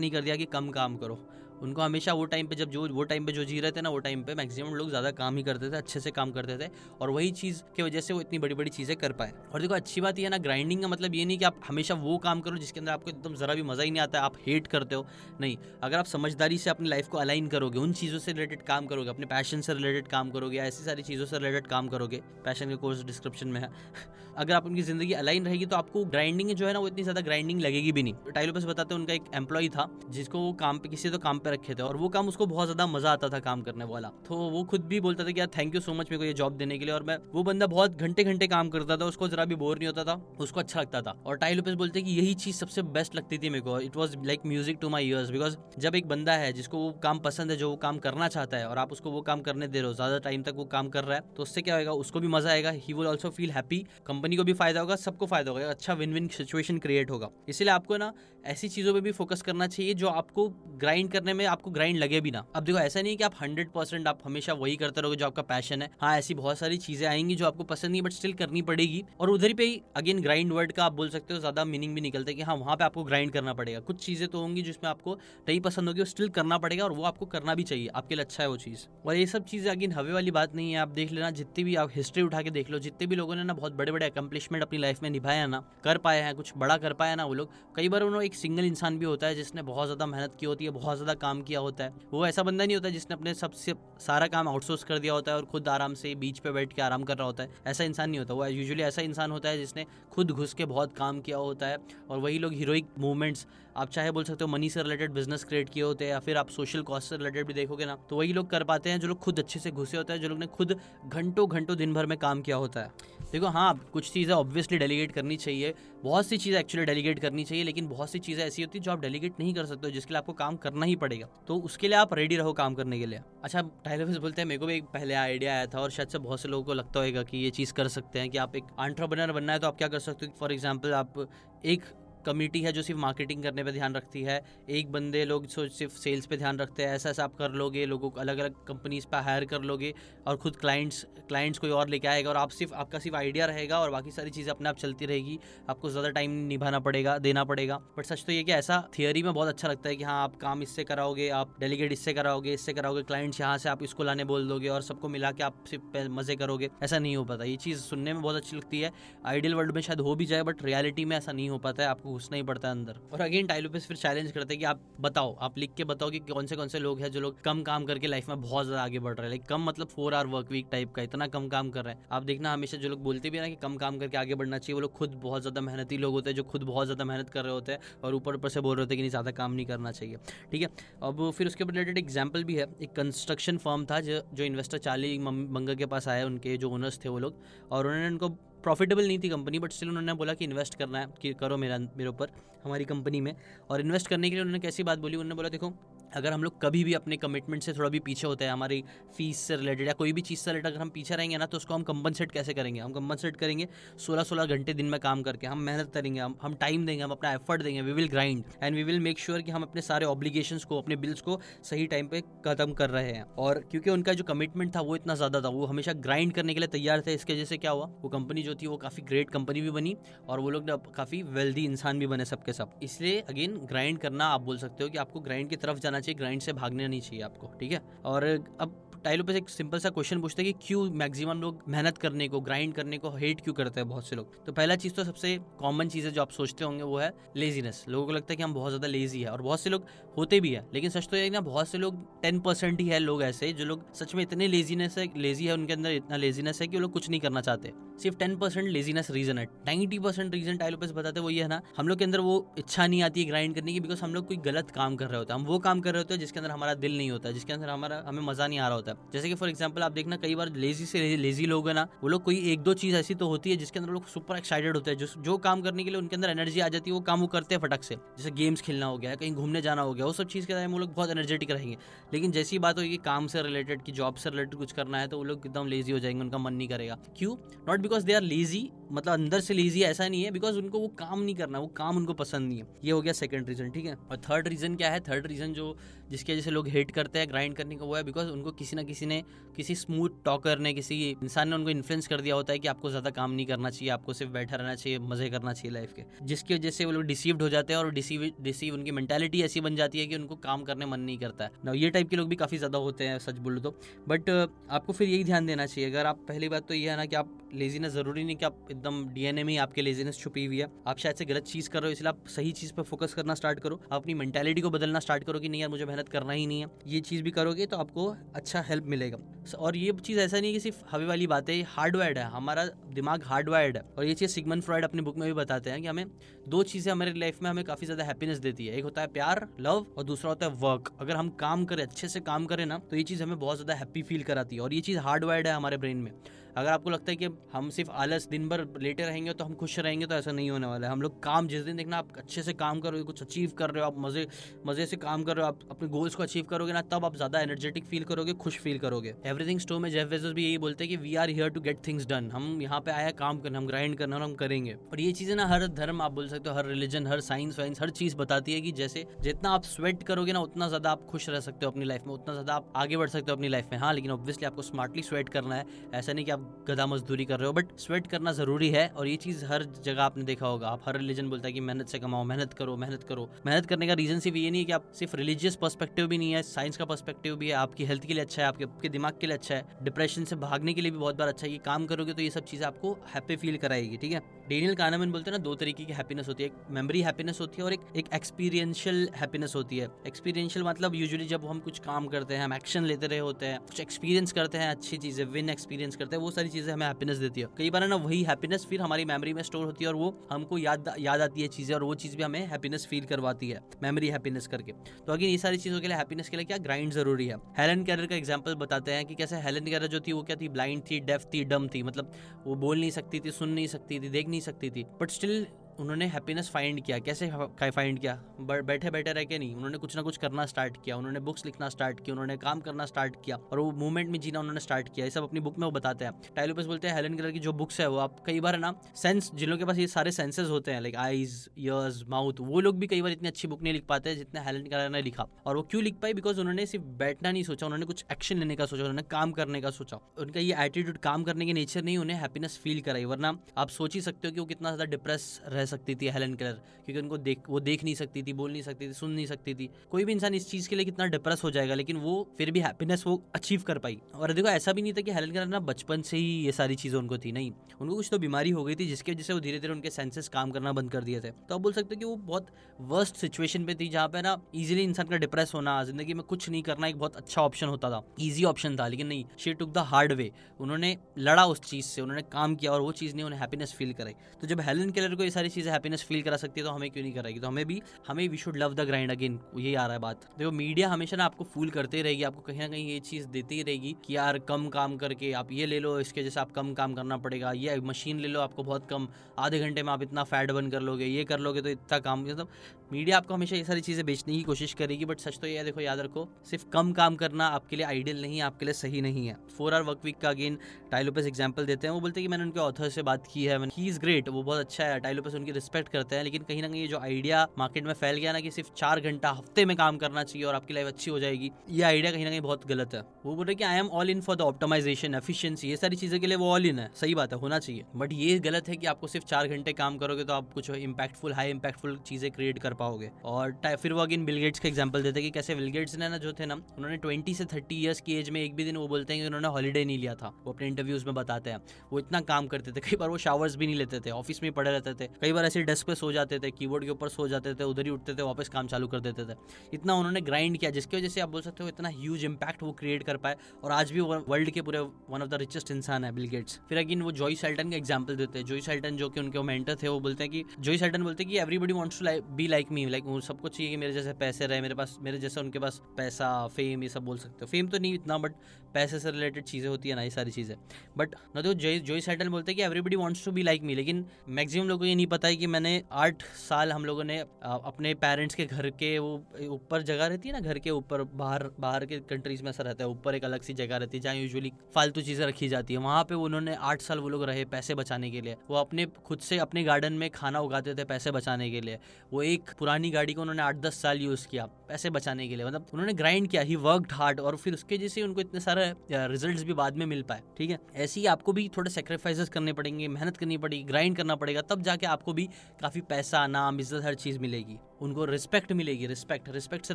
नहीं कर दिया कि कम काम करो। उनको हमेशा वो टाइम पे जब जो वो टाइम पे जो जी रहे थे ना, वो टाइम पे मैक्सिमम लोग ज़्यादा काम ही करते थे, अच्छे से काम करते थे और वही चीज़ की वजह से वो इतनी बड़ी बड़ी चीज़ें कर पाए। और देखो, अच्छी बात यह ना ग्राइंडिंग का मतलब ये नहीं कि आप हमेशा वो काम करो जिसके अंदर आपको एकदम ज़रा भी मज़ा ही नहीं आता, आप हेट करते हो। नहीं, अगर आप समझदारी से अपनी लाइफ को अलाइन करोगे, उन चीज़ों से रिलेटेड काम करोगे, अपने पैशन से रिलेटेड काम करोगे ऐसी सारी चीज़ों से रिलेटेड काम करोगे पैशन के कोर्स डिस्क्रिप्शन में है। अगर आप उनकी ज़िंदगी अलाइन रहेगी तो आपको ग्राइंडिंग जो है ना, वो इतनी ज़्यादा ग्राइंडिंग लगेगी भी नहीं। टाइलो बस बताते उनका एक एम्प्लॉय था, जिसको वो काम पे किसी तो काम पे रखे थे और वो काम उसको बहुत ज़्यादा मज़ा आता था काम करने वाला। तो वो खुद भी बोलता था कि यार थैंक यू सो मच मेरे को ये जॉब देने के लिए और मैं वो बंदा बहुत घंटे घंटे काम करता था, उसको जरा भी बोर नहीं होता था, उसको अच्छा लगता था। और टाइल लोपेस बोलते कि यही चीज़ सबसे बेस्ट लगती थी मेरे को। It was like music to my ears because जब एक बंदा है जिसको वो काम पसंद है, जो वो काम करना चाहता है और आप उसको वो काम करने दे रहे हो, ज़्यादा टाइम तक वो काम कर रहा है तो उससे क्या होगा उसको भी मज़ा आएगा। He will also feel happy company को भी फ़ायदा होगा, सबको फ़ायदा होगा अच्छा विन विन सिचुएशन क्रिएट होगा। इसलिए आपको ना ऐसी चीज़ों पर भी फोकस करना चाहिए जो आपको ग्राइंड करने में आपको ग्राइंड लगे भी ना। अब देखो, ऐसा नहीं कि आप हंड्रेड परसेंट आप हमेशा वही करते रहोगे जो आपका पैशन है। हाँ ऐसी बहुत सारी चीज़ें आएँगी जो आपको पसंद नहीं बट स्टिल करनी पड़ेगी। और उधर पे अगेन ग्राइंड वर्ड का आप बोल सकते हो, ज़्यादा मीनिंग भी निकलता है कि हाँ वहाँ पे आपको ग्राइंड करना पड़ेगा। कुछ चीज़ें तो होंगी जिसमें आपको नहीं पसंद होगी स्टिल करना पड़ेगा, और वो आपको करना भी चाहिए। आपके लिए अच्छा है वो चीज़। और ये सब चीज़ें अगेन हवे वाली बात नहीं है। आप देख लेना, जितनी भी आप हिस्ट्री उठा के देख लो, जितने भी लोगों ने ना बहुत बड़े बड़े अकम्पलिशमेंट अपनी लाइफ में निभाया ना, कर पाए हैं, कुछ बड़ा कर पाया ना वो लोग, कई बार उन्होंने एक सिंगल इंसान भी होता है जिसने बहुत ज़्यादा मेहनत की होती है, बहुत ज़्यादा काम किया होता है। वो ऐसा बंदा नहीं होता जिसने अपने सबसे सारा काम आउटसोर्स कर दिया होता है और खुद आराम से बीच पे बैठ के आराम कर रहा होता है। ऐसा इंसान नहीं होता। वो यूजुअली ऐसा इंसान होता है जिसने खुद घुस के बहुत काम किया होता है और वही लोग हीरोइक मूवमेंट्स आप चाहे बोल सकते हो मनी से रिलेटेड बिज़नेस क्रिएट किए होते हैं या फिर आप सोशल कॉस्ट से रिलेटेड भी देखोगे ना तो वही लोग कर पाते हैं जो लोग खुद अच्छे से घुसे होते हैं, जो लोग ने खुद घंटों घंटों दिन भर में काम किया होता है। देखो हाँ कुछ चीज़ें ऑब्वियसली डेलीगेट करनी चाहिए। बहुत सी चीज़ें एक्चुअली डेलीगेट करनी चाहिए, लेकिन बहुत सी चीज़ें ऐसी होती है जो आप डेलीगेट नहीं कर सकते हो, जिसके लिए आपको काम करना ही पड़ेगा। तो उसके लिए आप रेडी रहो काम करने के लिए। अच्छा टाइलोफिस बोलते हैं, मेरे को भी एक पहले आइडिया आया था और शायद से बहुत से लोगों को लगता होगा कि ये चीज़ कर सकते हैं कि आप एक आंट्रप्रनर बनना है तो आप क्या कर सकते हो? फॉर एग्ज़ाम्पल आप एक कमेटी है जो सिर्फ़ मार्केटिंग करने पे ध्यान रखती है। एक बंदे लोग सिर्फ़ सेल्स पे ध्यान रखते हैं ऐसा ऐसा आप कर लोगे, लोगों को अलग अलग कंपनीज़ पे हायर कर लोगे और खुद क्लाइंट्स क्लाइंट्स कोई और लेके आएगा और आप सिर्फ़, आपका सिर्फ़ आइडिया रहेगा और बाकी सारी चीज़ें अपने आप चलती रहेगी। आपको ज़्यादा टाइम निभाना पड़ेगा, देना पड़ेगा। बट सच तो ये कि ऐसा थियोरी में बहुत अच्छा लगता है कि हाँ आप काम इससे कराओगे, आप डेलीगेट इससे कराओगे इससे कराओगे क्लाइंट्स यहाँ से आप इसको लाने बोल दोगे और सबको मिला के आप सिर्फ़ मज़े करोगे। ऐसा नहीं हो पाता। ये चीज़ सुनने में बहुत अच्छी लगती है। आइडियल वर्ल्ड में शायद हो भी जाए बट रियलिटी में ऐसा नहीं हो पाता है। आपको घुसना ही पड़ता है अंदर। और अगेन टाइलोपिस फिर चैलेंज करते हैं कि आप बताओ, आप लिख के बताओ कि कौन से कौन से लोग हैं जो लोग कम काम करके लाइफ में बहुत ज़्यादा आगे बढ़ रहे हैं। लाइक कम मतलब four hour work week type का, इतना कम काम कर रहे हैं। आप देखना, हमेशा जो लोग बोलते भी ना कि कम काम करके आगे बढ़ना चाहिए, वो लोग खुद बहुत ज़्यादा मेहनती लोग होते हैं, जो खुद बहुत ज़्यादा मेहनत कर रहे होते हैं और ऊपर ऊपर से बोल रहे होते हैं कि नहीं, ज़्यादा काम नहीं करना चाहिए। ठीक है? अब फिर उसके रिलेटेड एग्ज़ाम्पल भी है। एक कंस्ट्रक्शन फर्म था, जो इन्वेस्टर चार्ली मंगा के पास आए उनके जो ओनर्स थे वो लोग। और उन्होंने उनको प्रॉफिटेबल नहीं थी कंपनी बट स्टिल उन्होंने बोला कि इन्वेस्ट करना है, कि करो मेरा, मेरे ऊपर, हमारी कंपनी में। और इन्वेस्ट करने के लिए उन्होंने कैसी बात बोली? उन्होंने बोला, देखो अगर हम लोग कभी भी अपने कमिटमेंट से थोड़ा भी पीछे होते हैं, हमारी फ़ीस से रिलेटेड या कोई भी चीज़ से रिलेटेड अगर हम पीछे रहेंगे ना तो उसको हम कंपनसेट कैसे करेंगे? हम कंपनसेट करेंगे सोलह सोलह घंटे दिन में काम करके। हम मेहनत करेंगे, हम हम टाइम देंगे, हम अपना एफर्ट देंगे we will grind and we will make sure कि हम अपने सारे ऑब्लिगेशन को, अपने बिल्स को सही टाइम पर खत्म कर रहे हैं। और क्योंकि उनका जो कमिटमेंट था, वो इतना ज़्यादा था, वो हमेशा ग्राइंड करने के लिए तैयार थे। इसके वजह से क्या हुआ? वो कंपनी जो थी, वो काफ़ी ग्रेट कंपनी भी बनी और वो लोग काफ़ी वेल्दी इंसान भी बने सबके सब। इसलिए अगेन ग्राइंड करना आप बोल सकते हो कि आपको ग्राइंड की तरफ़ जाना चाहिए ग्राइंड से भागने नहीं चाहिए आपको, ठीक है? और अब टाइलो पे एक सिंपल सा क्वेश्चन पूछते हैं कि क्यों मैक्सिमम लोग मेहनत करने को ग्राइंड करने को हेट क्यों करते हैं बहुत से लोग? तो पहला चीज़ तो सबसे कॉमन चीज़ है जो आप सोचते होंगे, वो है लेजीनेस लोगों को लगता है कि हम बहुत ज़्यादा लेजी है और बहुत से लोग होते भी है, लेकिन सच तो ये ना, बहुत से लोग टेन परसेंट ही है लोग ऐसे, जो लोग सच में इतने लेजीनेस है लेजी है, उनके अंदर इतना लेजीनेस है कि वो लोग कुछ नहीं करना चाहते। सिर्फ़ टेन परसेंट लेजीनेस रीजन है। Ninety percent reason Tai Lopez बताते वो ये है ना, हम लोग के अंदर वो इच्छा नहीं आती है ग्राइंड करने की बिकॉज़ हम लोग कोई गलत काम कर रहे होते हैं। हम वो काम कर रहे होते हैं जिसके अंदर हमारा दिल नहीं होता, जिसके अंदर हमारा, हमें मज़ा नहीं आ रहा होता। है जैसे कि फॉर एग्ज़ाम्पल आप देखना, कई बार लेजी से लेजी लोग है ना, वो लोग कोई एक दो चीज़ ऐसी तो होती है जिसके अंदर लोग सुपर एक्साइटेड होते हैं। जो जो काम करने के लिए उनके अंदर एनर्जी आ जाती है, वो काम वो करते हैं फटक से। जैसे गेम्स खेलना हो गया, कहीं घूमने जाना हो गया, वो सब चीज़ के वो लोग बहुत एनर्जेटिक रहेंगे। लेकिन जैसी बात होगी काम से रिलेटेड की जॉब से रिलेटेड कुछ करना है तो वो लोग एकदम लेजी हो जाएँगे, उनका मन नहीं करेगा। क्यों? Not because they are lazy मतलब अंदर से लेजी ऐसा नहीं है बिकॉज़ उनको वो काम नहीं करना, वो काम उनको पसंद नहीं है। ये हो गया सेकंड रीजन ठीक है? और थर्ड रीजन क्या है? थर्ड रीजन जो, जिसके वजह से लोग हेट करते हैं ग्राइंड करने का, वो है बिकॉज़ उनको किसी ना किसी ने, किसी स्मूथ टॉकर ने, किसी इंसान ने उनको इन्फ्लुएंस कर दिया होता है कि आपको ज़्यादा काम नहीं करना चाहिए, आपको सिर्फ़ बैठा रहना चाहिए, मज़े करना चाहिए लाइफ के। जिसकी वजह से वो लोग डिसीव्ड हो जाते हैं और डिसीव डिसीव उनकी मेंटेलिटी ऐसी बन जाती है कि उनको काम करने मन नहीं करता है। ना ये टाइप के लोग भी काफ़ी ज़्यादा होते हैं, सच बोलो तो। बट आपको फिर यही ध्यान देना चाहिए। अगर आप पहली बात तो ये है ना कि आप लेजीनेस ज़रूरी नहीं कि आप एकदम डीएनए में ही आपके लेजीनेस छुपी हुई है। आप शायद से गलत चीज़ कर रहे हो, इसलिए आप सही चीज़ पर फोकस करना स्टार्ट करो। आप अपनी मेंटेलिटी को बदलना स्टार्ट करो कि नहीं यार, मुझे मेहनत करना ही नहीं है। ये चीज़ भी करोगे तो आपको अच्छा हेल्प मिलेगा। और ये चीज़ ऐसा नहीं कि सिर्फ़ हवे वाली बात है हार्डवायर्ड है, हमारा दिमाग हार्डवायर्ड है। और ये चीज़ सिगमन फ्रॉयड अपनी बुक में भी बताते हैं कि हमें दो चीज़ें हमारी लाइफ में हमें काफ़ी ज़्यादा हैप्पीनेस देती है। एक होता है प्यार लव और दूसरा होता है वर्क अगर हम काम करें, अच्छे से काम करें ना तो ये चीज़ हमें बहुत ज़्यादा हैप्पी फील कराती है। और ये चीज़ हार्डवायर्ड है हमारे ब्रेन में। अगर आपको लगता है कि हम सिर्फ़ आलस दिन भर लेटे रहेंगे तो हम खुश रहेंगे तो ऐसा नहीं होने वाला है। हम लोग काम, जिस दिन देखना आप अच्छे से काम करोगे कुछ अचीव कर रहे हो, आप मज़े मज़े से काम कर रहे हो, आप अपने गोल्स को अचीव करोगे ना, तब आप ज़्यादा एनर्जेटिक फील करोगे, खुश फील करोगे। एवरीथिंग स्टो में जेफ बेजोस भी यही बोलते हैं कि we are here to get things done हम यहाँ पे आया काम करना, हम ग्राइंड करना और हम करेंगे। और ये चीज़ें ना हर धर्म, आप बोल सकते हो, हर रिलीजन हर साइंस वाइंस हर चीज़ बताती है कि जैसे जितना आप स्वेट करोगे ना, उतना ज़्यादा आप खुश रह सकते हो अपनी लाइफ में, उतना ज़्यादा आप आगे बढ़ सकते हो अपनी लाइफ में। हाँ लेकिन ऑब्वियसली आपको स्मार्टली स्वेट करना है। ऐसा नहीं कि आप गधा मजदूरी कर रहे हो बट स्वेट करना ज़रूरी है और ये चीज़ हर जगह आपने देखा होगा। आप हर रिलीजन बोलता है कि मेहनत से कमाओ मेहनत करो मेहनत करो। मेहनत करने का रीजन सिर्फ़ ये नहीं है कि आप सिर्फ़ रिलीजियस पर्सपेक्टिव भी नहीं है साइंस का पर्सपेक्टिव भी है आपकी हेल्थ के लिए अच्छा है आपके, आपके दिमाग के लिए अच्छा है डिप्रेशन से भागने के लिए भी बहुत बार अच्छा है कि काम करोगे तो ये सब चीज़ आपको हैप्पी फील कराएगी ठीक है? डेनियल कानामन बोलते हैं ना दो तरीके की हैप्पीनेस होती है एक मेमोरी हैप्पीनेस होती है और एक एक एक्सपीरियंशियल हैप्पीनेस होती है। एक्सपीरियंशियल मतलब यूजुअली जब हम कुछ काम करते हैं हम एक्शन लेते रहे होते हैं कुछ एक्सपीरियंस करते हैं अच्छी चीज़ें विन एक्सपीरियंस करते हैं वो सारी चीज़ें हमें हैप्पीनेस देती है। कई बार ना, वही हैप्पीनेस फिर हमारी मेमोरी में स्टोर होती है और वो हमको याद याद आती है चीज़ें और वो चीज़ भी हमें हैप्पीनेस फील करवाती है मेमोरी हैप्पीनेस करके। तो अगर ये सारी चीज़ों के लिए हैप्पीनेस के लिए क्या ग्राइंड ज़रूरी है? हेलन कैरर का एग्ज़ाम्पल बताते हैं कि कैसे हेलन कैरर जो थी, वो क्या थी? ब्लाइंड थी डेफ थी डम थी। मतलब वो बोल नहीं सकती थी, सुन नहीं सकती थी, देख नहीं सकती थी। बट स्टिल उन्होंने हैप्पीनेस फाइंड किया। कैसे फाइंड किया? बैठे बैठे रह के नहीं। उन्होंने कुछ ना कुछ करना स्टार्ट किया। उन्होंने बुक्स लिखना स्टार्ट किया। उन्होंने काम करना स्टार्ट किया। और वो मूवमेंट में जीना उन्होंने स्टार्ट किया। ये सब अपनी बुक में वो बताते हैं। टाइलोपस बोलते हैं हेलन कलर की जो बुक्स है, वो आप कई बार ना सेंस जिन लोगों के पास ये सारे सेंसेस होते हैं लाइक आईज ईयर्स माउथ वो लोग भी कई बार इतनी अच्छी बुक नहीं लिख पाते जितने हेलन कलर ने लिखा। और वो क्यों लिख पाई बिकॉज़ उन्होंने सिर्फ़ बैठना नहीं सोचा। उन्होंने कुछ एक्शन लेने का सोचा। उन्होंने काम करने का सोचा। उनका ये एटीट्यूड काम करने के नेचर नहीं उन्हें हैप्पीनेस फील कराई। वरना आप सोच ही सकते हो कि वो कितना ज़्यादा डिप्रेस रह सकती थी हेलन कलर क्योंकि उनको देख, वो देख नहीं सकती थी, बोल नहीं सकती थी, सुन नहीं सकती थी। कोई भी इंसान इस चीज़ के लिए कितना डिप्रेस हो जाएगा, लेकिन वो फिर भी हैप्पीनेस वो अचीव कर पाई। और देखो, ऐसा भी नहीं था कि हेलन कलर ना बचपन से ही ये सारी चीज़ें उनको थी, नहीं। उनको कुछ तो बीमारी हो गई थी, जिसकी वजह से वो धीरे धीरे उनके सेंसेस काम करना बंद कर दिए थे। तो आप बोल सकते हो कि वो बहुत वर्स्ट सिचुएशन पे थी, जहाँ पे ना इजीली इंसान का डिप्रेस होना, ज़िंदगी में कुछ नहीं करना एक बहुत अच्छा ऑप्शन होता था। ईजी ऑप्शन था, लेकिन नहीं she took the hard way उन्होंने लड़ा उस चीज़ से, उन्होंने काम किया और वो चीज़ ने उन्हें हैप्पीनेस फील कराई। तो जब हेलन केलर को ये सारी चीज़ें हैप्पीनेस फील करा सकती है तो हमें क्यों नहीं कराएगी? तो हमें भी, हमें we should love the grind again यही आ रहा है बात। देखो मीडिया हमेशा ना आपको फूल करते रहेगी, आपको कहीं ना कहीं ये चीज़ देती रहेगी कि यार कम काम करके आप ये ले लो, इसके जैसे आप कम काम करना पड़ेगा, ये मशीन ले लो आपको बहुत कम, आधे घंटे में आप इतना फैट बन कर लोगे, ये कर लोगे तो इतना काम मतलब मीडिया आपको हमेशा ये सारी चीज़ें बेचने की कोशिश करेगी बट सच तो ये देखो, याद रखो, सिर्फ़ कम काम करना आपके लिए आइडियल नहीं आपके लिए सही नहीं है। फोर आर वर्क वीक का अगेन टाइलोपस एग्ज़ाम्पल देते हैं, वो बोलते हैं कि मैंने उनके ऑथर से बात की है ही इज़ ग्रेट वो बहुत अच्छा है टाइलोपस उनकी रिस्पेक्ट करते हैं, लेकिन कहीं ना कहीं ये जो आइडिया मार्केट में फैल गया ना कि सिर्फ़ चार घंटा हफ़्ते में काम करना चाहिए और आपकी लाइफ अच्छी हो जाएगी, ये आइडिया कहीं ना कहीं बहुत गलत है। वो बोल रहे कि I am all in for the optimization efficiency ये सारी चीज़ें के लिए वो ऑल इन है। सही बात है, होना चाहिए। बट ये गलत है कि आपको सिर्फ़ चार घंटे काम करोगे तो आप कुछ इम्पैक्टफुल हाई इम्पैक्टफुल चीज़ें क्रिएट कर पाओगे। और फिर वो अगेन बिलगेट्स का एग्ज़ाम्पल देते कि कैसे बिलगेट्स ने ना जो थे ना, उन्होंने ट्वेंटी से थर्टी ईयर्स की एज में एक भी दिन वो बोलते हैं कि उन्होंने हॉलीडे नहीं लिया था। वो अपने इंटरव्यूज़ में बताते हैं। वो इतना काम करते थे, कई बार वो शावर्स भी नहीं लेते थे ऑफ़िस में पड़े रहते थे। कई बार ऐसे डेस्क पे सो जाते थे कीबोर्ड के ऊपर सो जाते थे, उधर ही उठते थे, वापस काम चालू कर देते थे। इतना उन्होंने ग्राइंड किया, जिसकी वजह से आप बोल सकते हो इतना ह्यूज इंपैक्ट वो क्रिएट कर पाए और आज भी वर्ल्ड के पूरे वन ऑफ़ द रिचेस्ट इंसान है बिलगेट्स फिर अगेन वो जॉय सेल्टन का एग्ज़ाम्पल देते हैं। जॉय सेल्टन जो कि उनके मेंटर थे, वो बोलते हैं कि जॉय सेल्टन बोलते हैं कि everybody wants to be like me like सबको चाहिए कि मेरे जैसे पैसे रहे, मेरे पास, मेरे जैसे उनके पास पैसा फेम ये सब बोल सकते हो। फेम तो नहीं इतना बट पैसे से रिलेटेड चीज़ें होती है ना, ये सारी चीज़ें। बट ना तो जॉय सेटल बोलते हैं कि everybody wants to be like me लेकिन मैक्सिमम लोगों को ये नहीं पता है कि मैंने आठ साल हम लोगों ने अपने पेरेंट्स के घर के वो, ऊपर जगह रहती है ना, घर के ऊपर, बाहर बाहर के कंट्रीज़ में ऐसा रहता है, ऊपर एक अलग सी जगह रहती है जहाँ यूजुअली फालतू चीज़ें रखी जाती है। वहाँ पे उन्होंने आठ साल वो लोग रहे पैसे बचाने के लिए। वो अपने, खुद से अपने गार्डन में खाना उगाते थे पैसे बचाने के लिए। वो एक पुरानी गाड़ी को उन्होंने आठ दस साल यूज़ किया। पैसे बचाने के लिए। मतलब उन्होंने ग्राइंड किया ही वर्कड हार्ड और फिर उसके जैसे उनको इतने सारे रिजल्ट्स भी बाद में मिल पाए, ठीक है? ऐसे ही आपको भी थोड़े सेक्रीफाइसेस करने पड़ेंगे, मेहनत करनी पड़ेगी ग्राइंड करना पड़ेगा, तब जाके आपको भी काफ़ी पैसा, नाम, इज़्ज़त, हर चीज़ मिलेगी। उनको रिस्पेक्ट मिलेगी रिस्पेक्ट रिस्पेक्ट से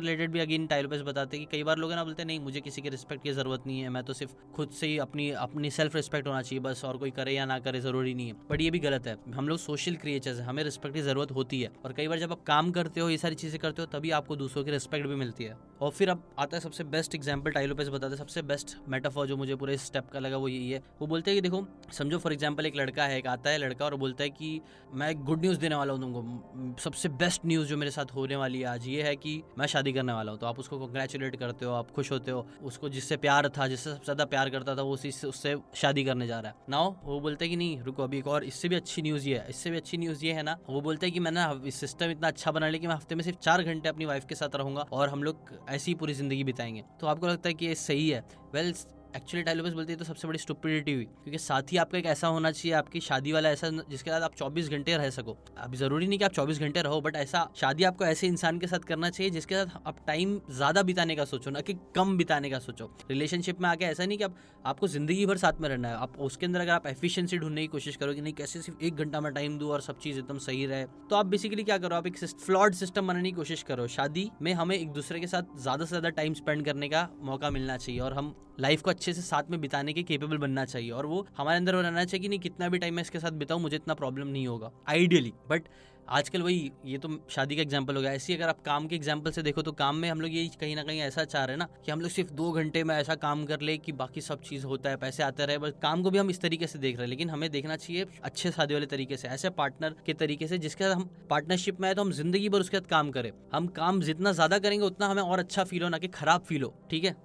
रिलेटेड भी अगेन टाइलोपस बताते हैं कि कई बार लोग ना बोलते हैं, नहीं, मुझे किसी की रिस्पेक्ट की ज़रूरत नहीं है, मैं तो सिर्फ़ खुद से ही अपनी अपनी सेल्फ रिस्पेक्ट होना चाहिए, बस और कोई करे या ना करे, ज़रूरी नहीं है। बट ये भी गलत है। हम लोग सोशल क्रिएचर्स हैं, हमें रिस्पेक्ट की ज़रूरत होती है। और कई बार जब आप काम करते हो, ये सारी चीज़ें करते हो, तभी आपको दूसरों की रिस्पेक्ट भी मिलती है। और फिर अब आता है सबसे बेस्ट एग्ज़ाम्पल टाइलो टाइलोपेस बताते हैं, सबसे बेस्ट मेटाफॉर जो मुझे पूरे स्टेप का लगा वो यही है। वो बोलते हैं कि देखो, समझो फॉर एग्ज़ाम्पल एक लड़का है, एक आता है लड़का और बोलता है कि मैं एक गुड न्यूज़ देने वाला हूँ तुमको। सबसे बेस्ट न्यूज़ जो मेरे साथ होने वाली है आज ये है कि मैं शादी करने वाला हूँ। तो आप उसको कंग्रेचुलेट करते हो, आप खुश होते हो। उसको जिससे प्यार था, जिससे सबसे ज़्यादा प्यार करता था, वो उसी से, उससे शादी करने जा रहा है। नाउ वो बोलते हैं कि नहीं, रुको अभी एक और, इससे भी अच्छी न्यूज़ ये है, इससे भी अच्छी न्यूज़ ये है ना। वो बोलते हैं कि मैंने सिस्टम इतना अच्छा बना लिया कि मैं हफ़्ते में सिर्फ़ चार घंटे अपनी वाइफ के साथ रहूँगा और हम लोग ऐसी पूरी ज़िंदगी बिताएँगे। तो आपको लगता है कि ये सही है? वेल well, एक्चुअली टाइलोपस बोलते हैं तो सबसे बड़ी स्टुपिडिटी हुई, क्योंकि साथ ही आपका एक ऐसा होना चाहिए, आपकी शादी वाला ऐसा जिसके साथ आप 24 घंटे रह सको। अब ज़रूरी नहीं कि आप 24 घंटे रहो बट ऐसा शादी आपको ऐसे इंसान के साथ करना चाहिए, जिसके साथ आप टाइम ज़्यादा बिताने का सोचो, ना कि कम बिताने का सोचो। रिलेशनशिप में आके ऐसा नहीं कि आप, आपको ज़िंदगी भर साथ में रहना है। आप उसके अंदर अगर आप एफिशिएंसी ढूँढने की कोशिश करो कि नहीं, कैसे सिर्फ़ एक घंटा में टाइम दूँ और सब चीज़ एकदम सही रहे तो आप बेसिकली क्या करो, आप एक फ्लॉड सिस्टम बनाने की कोशिश करो। शादी में हमें एक दूसरे के साथ ज़्यादा से ज़्यादा टाइम स्पेंड करने का मौका मिलना चाहिए, और हम लाइफ को अच्छे से साथ में बिताने के केपेबल बनना चाहिए और वो हमारे अंदर रहना चाहिए कि नहीं, कितना भी टाइम मैं इसके साथ बिताऊँ, मुझे इतना प्रॉब्लम नहीं होगा आइडियली बट आजकल वही, ये तो शादी का एग्ज़ाम्पल हो गया। ऐसी अगर आप काम के एग्ज़ाम्पल से देखो तो काम में हम लोग ये कहीं ना कहीं ऐसा चाह रहे हैं ना कि हम लोग सिर्फ़ दो घंटे में ऐसा काम कर ले कि बाकी सब चीज़ होता है, पैसे आते रहे। बस काम को भी हम इस तरीके से देख रहे हैं, लेकिन हमें देखना चाहिए अच्छे शादी वाले तरीके से, ऐसे पार्टनर के तरीके से, जिसके साथ हम पार्टनरशिप में आए तो हम ज़िंदगी भर उसके साथ काम करें। हम काम जितना ज़्यादा करेंगे, उतना हमें और अच्छा फील हो, ना कि खराब फील हो, ठीक है?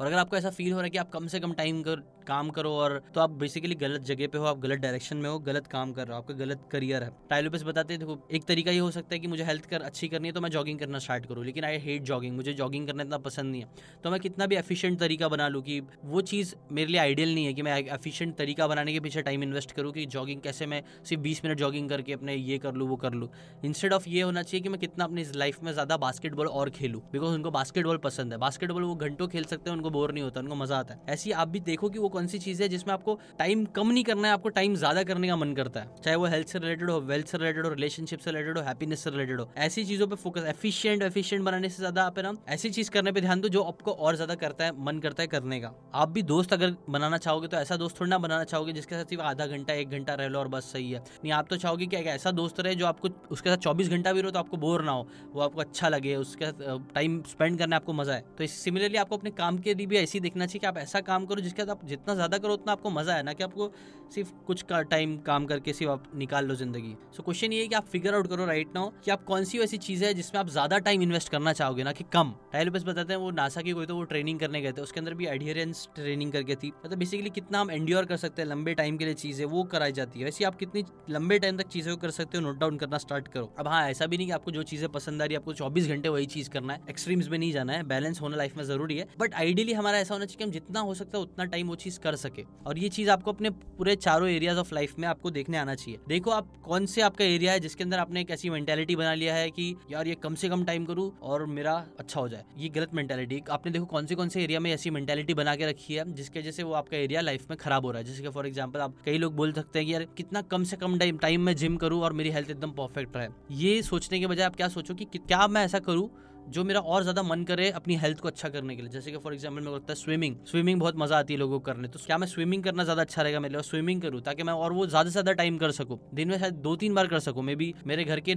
और अगर आपको ऐसा फील हो रहा है कि आप कम से कम टाइम कर काम करो और तो आप बेसिकली गलत जगह पे हो, आप गलत डायरेक्शन में हो, गलत काम कर रहे हो, आपका गलत करियर है। टाइलोपस बताते हैं, देखो, एक तरीका ये हो सकता है कि मुझे हेल्थ कर, अच्छी करनी है तो मैं जॉगिंग करना स्टार्ट करूँ, लेकिन आई हेट जॉगिंग मुझे जॉगिंग करना इतना पसंद नहीं है। तो मैं कितना भी एफिशिएंट तरीका बना लूँ कि वो चीज़ मेरे लिए आइडियल नहीं है कि मैं एफिशिएंट तरीका बनाने के पीछे टाइम इन्वेस्ट करूँ कि जॉगिंग कैसे मैं सिर्फ़ बीस मिनट जॉगिंग करके अपने ये कर लूँ, वो कर लूँ। इंस्टेड ऑफ़ ये होना चाहिए कि मैं कितना अपनी लाइफ में ज़्यादा बास्केटबॉल और खेलूँ बिकॉज़ उनको बास्केटबॉल पसंद है। बास्केटबॉल वो घंटों खेल सकते हैं, उनको बोर नहीं होता, उनको मज़ा आता है। ऐसी आप भी देखो कि वो कौन सी चीज़ है जिसमें आपको टाइम कम नहीं करना है, आपको टाइम ज़्यादा करने का मन करता है। चाहे वो हेल्थ से रिलेटेड हो वेल्थ से रिलेटेड हो रिलेशनशिप से रिलेटेड हो हैप्पीनेस से रिलेटेड हो, ऐसी चीज़ों पे फोकस एफिशिएंट एफिशिएंट बनाने से ज़्यादा आप ऐसी चीज़ करने पे ध्यान दो जो आपको और ज़्यादा करता है, मन करता है करने का। आप भी दोस्त अगर बनाना चाहोगे तो ऐसा दोस्त थोड़ा बनाना चाहोगे जिसके साथ सिर्फ़ आधा घंटा, एक घंटा रह लो और बस सही है। नहीं, आप तो चाहोगे कि ऐसा दोस्त रहे जो आपको, उसके साथ चौबीस घंटा भी रहो तो आपको बोर ना हो, वो आपको अच्छा लगे, उसके साथ टाइम स्पेंड करने आपको मज़ा है तो सिमिलरली आपको अपने काम के लिए भी ऐसी देखना चाहिए कि आप ऐसा काम करो जिसके साथ आप जितना ज़्यादा करो, उतना आपको मज़ा है ना कि आपको सिर्फ़ कुछ का टाइम काम करके सिर्फ़ आप निकाल लो ज़िंदगी। सो क्वेश्चन ये है कि आप फिगर आउट करो राइट नाउ कि आप कौन सी ऐसी चीज़ है जिसमें आप ज़्यादा टाइम इन्वेस्ट करना चाहोगे ना कि कम। टाइल बस बताते हैं वो नासा की कोई तो वो ट्रेनिंग करने गए थे, उसके अंदर भी एडियरेंस ट्रेनिंग करके थी। मतलब बेसिकली कितना हम एंड्योर कर सकते हैं लंबे टाइम के लिए चीज़ें, वो कराई जाती है। वैसे आप कितनी लंबे टाइम तक चीज़ें कर सकते हो नोट डाउन करना स्टार्ट करो। अब हाँ ऐसा भी नहीं कि आपको जो चीज़ें पसंद आ रही है, आपको चौबीस घंटे वही चीज़ करना है। एक्सट्रीम्स में नहीं जाना है बैलेंस होना लाइफ में ज़रूरी है। बट आइडियली हमारा ऐसा होना चाहिए कि हम जितना हो सकता है उतना टाइम वो कर सके। और ये चीज़ आपको अपने पूरे चारों एरियाज़ ऑफ़ लाइफ में आपको देखने आना चाहिए। देखो आप कौन से आपका एरिया है जिसके अंदर आपने एक ऐसी मेंटेलिटी बना लिया है कि यार ये कम से कम टाइम करूँ और मेरा अच्छा हो जाए। ये गलत मेंटेलिटी आपने देखो कौन से कौन से एरिया में ऐसी मेंटेलिटी बना के रखी है जिसके वजह से वो आपका एरिया लाइफ में खराब हो रहा है। जैसे कि फॉर एग्ज़ाम्पल आप कई लोग बोल सकते हैं कि यार कितना कम से कम टाइम में जिम करूँ और मेरी हेल्थ एकदम परफेक्ट रहे। ये सोचने के बजाय आप क्या सोचो कि क्या मैं ऐसा करूँ जो मेरा और ज़्यादा मन करे अपनी हेल्थ को अच्छा करने के लिए। जैसे कि फॉर एग्ज़ाम्पल मेरे को लगता है स्विमिंग स्विमिंग बहुत मज़ा आती है लोगों को करने। तो क्या मैं स्विमिंग करना ज़्यादा अच्छा रहेगा मेरे लिए? स्विमिंग करूँ ताकि मैं और वो ज़्यादा से ज़्यादा टाइम कर सकूँ। दिन में शायद दो तीन बार कर सकूँ। मे बी मेरे घर के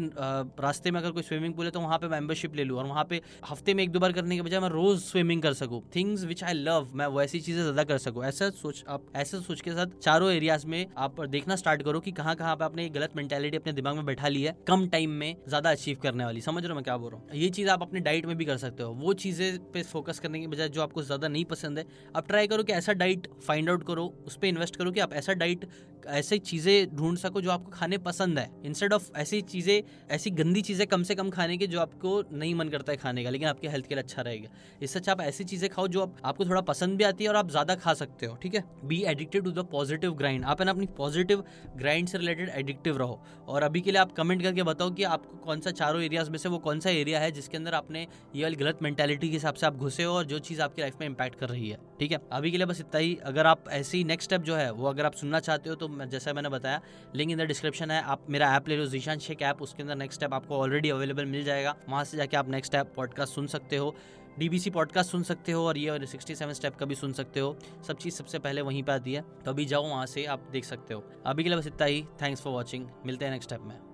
रास्ते में अगर कोई स्विमिंग पूल है तो वहाँ पे मेंबरशिप ले लूँ। और वहाँ पे हफ़्ते में एक दो बार करने के बजाय मैं रोज स्विमिंग कर सकूँ। थिंग्स विच आई लव मैं वैसी चीज़ें ज़्यादा कर सकूँ। ऐसा सोच, आप ऐसे सोच के साथ चारों एरियाज़ में आप देखना स्टार्ट करो कि कहाँ कहाँ पे आपने गलत मेंटेलिटी अपने दिमाग में बैठा ली है, कम टाइम में ज़्यादा अचीव करने वाली। समझ रहे हो मैं क्या बोल रहा हूँ? ये चीज़ आप अपने डाइट में भी कर सकते हो। वो चीज़ें पे फोकस करने के बजाय जो आपको ज़्यादा नहीं पसंद है, आप ट्राई करो कि ऐसा डाइट फाइंड आउट करो, उस पर इन्वेस्ट करो कि आप ऐसा डाइट ऐसी चीज़ें ढूंढ सको जो आपको खाने पसंद है। इंस्टेड ऑफ़ ऐसी चीज़ें ऐसी गंदी चीज़ें कम से कम खाने की जो आपको नहीं मन करता है खाने का लेकिन आपके हेल्थ के लिए अच्छा रहेगा। इससे अच्छा आप ऐसी चीज़ें खाओ जो आप, आपको थोड़ा पसंद भी आती है और आप ज़्यादा खा सकते हो ठीक है? Be addicted to the positive grind आप है ना अपनी पॉजिटिव ग्राइंड से रिलेटेड एडिक्टिव रहो। और अभी के लिए आप कमेंट करके बताओ कि आपको कौन सा चारों एरियाज़ में से वो कौन सा एरिया है जिसके अंदर आपने ये वाली गलत मेंटेलिटी के हिसाब से आप घुसे हो और जो चीज़ आपकी लाइफ में इम्पैक्ट कर रही है ठीक है? अभी के लिए बस इतना ही। अगर आप ऐसी नेक्स्ट स्टेप जो है वो अगर आप सुनना चाहते हो तो जैसा मैंने बताया लिंक इन द डिस्क्रिप्शन है। आप मेरा ऐप ले लो जीशान शेख ऐप उसके अंदर नेक्स्ट ऐप आपको ऑलरेडी अवेलेबल मिल जाएगा। वहाँ से जाके आप नेक्स्ट ऐप पॉडकास्ट सुन सकते हो डीबीसी पॉडकास्ट सुन सकते हो और ये सिक्सटी सेवन स्टेप का भी सुन सकते हो। सब चीज़ सबसे पहले वहीं पर आती है। तो अभी जाओ, वहाँ से आप देख सकते हो। अभी के लिए बस इतना ही। थैंक्स फॉर वॉचिंग मिलते हैं नेक्स्ट स्टेप में।